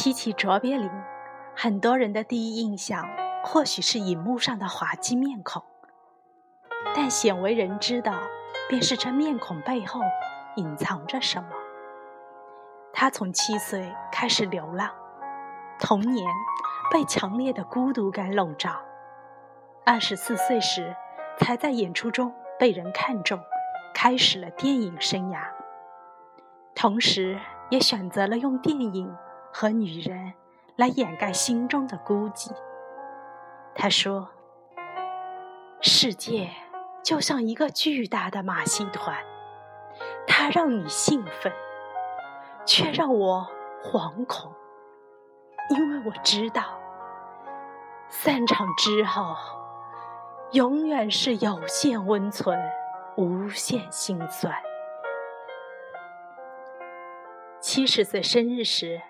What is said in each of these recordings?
提起卓别林，很多人的第一印象或许是荧幕上的滑稽面孔，但鲜为人知的便是这面孔背后隐藏着什么。他从七岁开始流浪，童年被强烈的孤独感笼罩，二十四岁时才在演出中被人看中，开始了电影生涯。同时，也选择了用电影和女人来掩盖心中的孤寂。他说：“世界就像一个巨大的马戏团，它让你兴奋，却让我惶恐，因为我知道，散场之后，永远是有限温存，无限心酸。”七十岁生日时，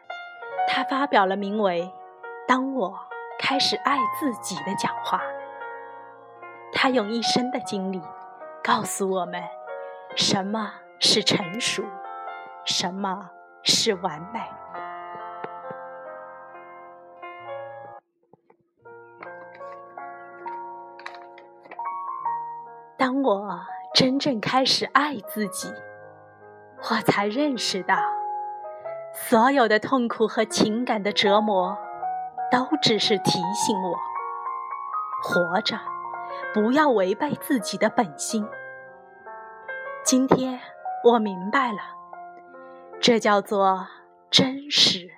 他发表了名为《当我开始爱自己》的讲话。他用一生的经历告诉我们，什么是成熟，什么是完美。当我真正开始爱自己，我才认识到。所有的痛苦和情感的折磨，都只是提醒我，活着不要违背自己的本心。今天我明白了，这叫做真实。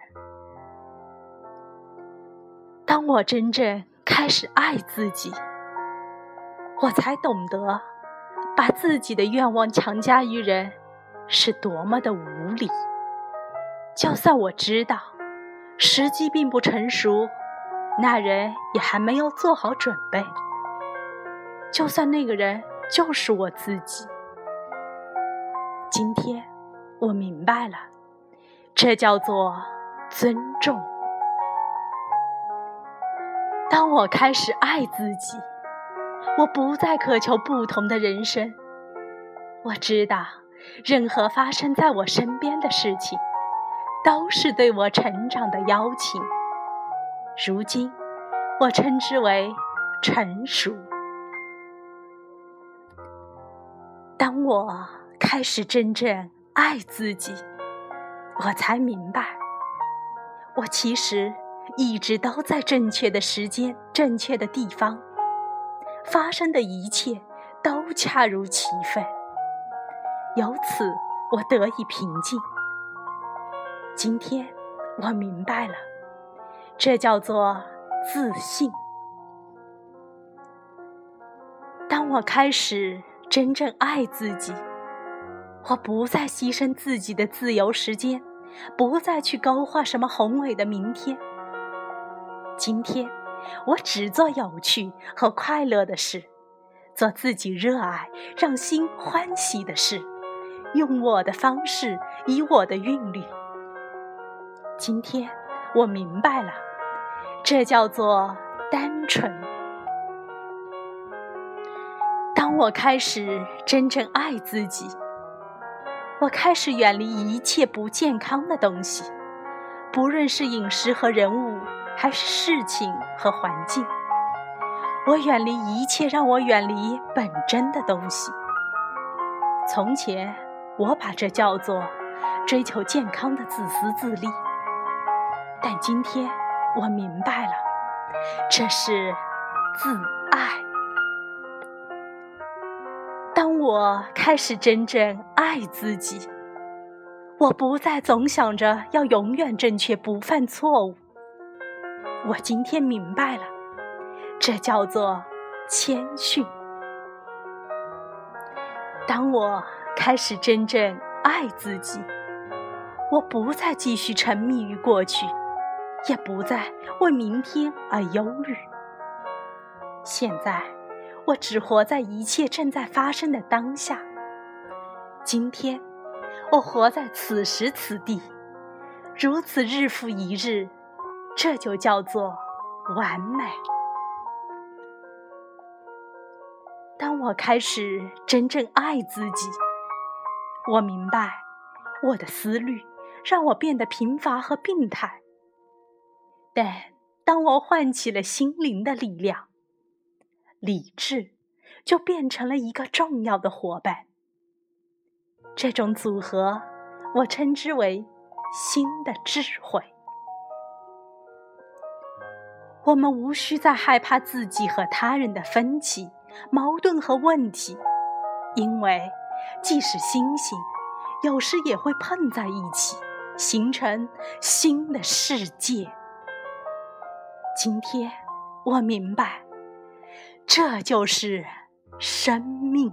当我真正开始爱自己，我才懂得，把自己的愿望强加于人，是多么的无理。就算我知道时机并不成熟，那人也还没有做好准备。就算那个人就是我自己，今天我明白了，这叫做尊重。当我开始爱自己，我不再渴求不同的人生。我知道，任何发生在我身边的事情。都是对我成长的邀请。如今，我称之为成熟。当我开始真正爱自己，我才明白，我其实一直都在正确的时间、正确的地方，发生的一切都恰如其分。由此，我得以平静。今天我明白了，这叫做自信。当我开始真正爱自己，我不再牺牲自己的自由时间，不再去勾画什么宏伟的明天。今天，我只做有趣和快乐的事，做自己热爱、让心欢喜的事，用我的方式，以我的韵律。今天我明白了，这叫做单纯。当我开始真正爱自己，我开始远离一切不健康的东西，不论是饮食和人物，还是事情和环境。我远离一切让我远离本真的东西。从前，我把这叫做追求健康的自私自利。但今天我明白了，这是自爱。当我开始真正爱自己，我不再总想着要永远正确不犯错误。我今天明白了，这叫做谦逊。当我开始真正爱自己，我不再继续沉迷于过去。也不再为明天而忧虑。现在，我只活在一切正在发生的当下。今天，我活在此时此地，如此日复一日，这就叫做完美。当我开始真正爱自己，我明白，我的思虑让我变得贫乏和病态。但当我唤起了心灵的力量，理智就变成了一个重要的伙伴。这种组合，我称之为“新的智慧”。我们无需再害怕自己和他人的分歧、矛盾和问题，因为即使星星有时也会碰在一起，形成新的世界。今天我明白，这就是生命。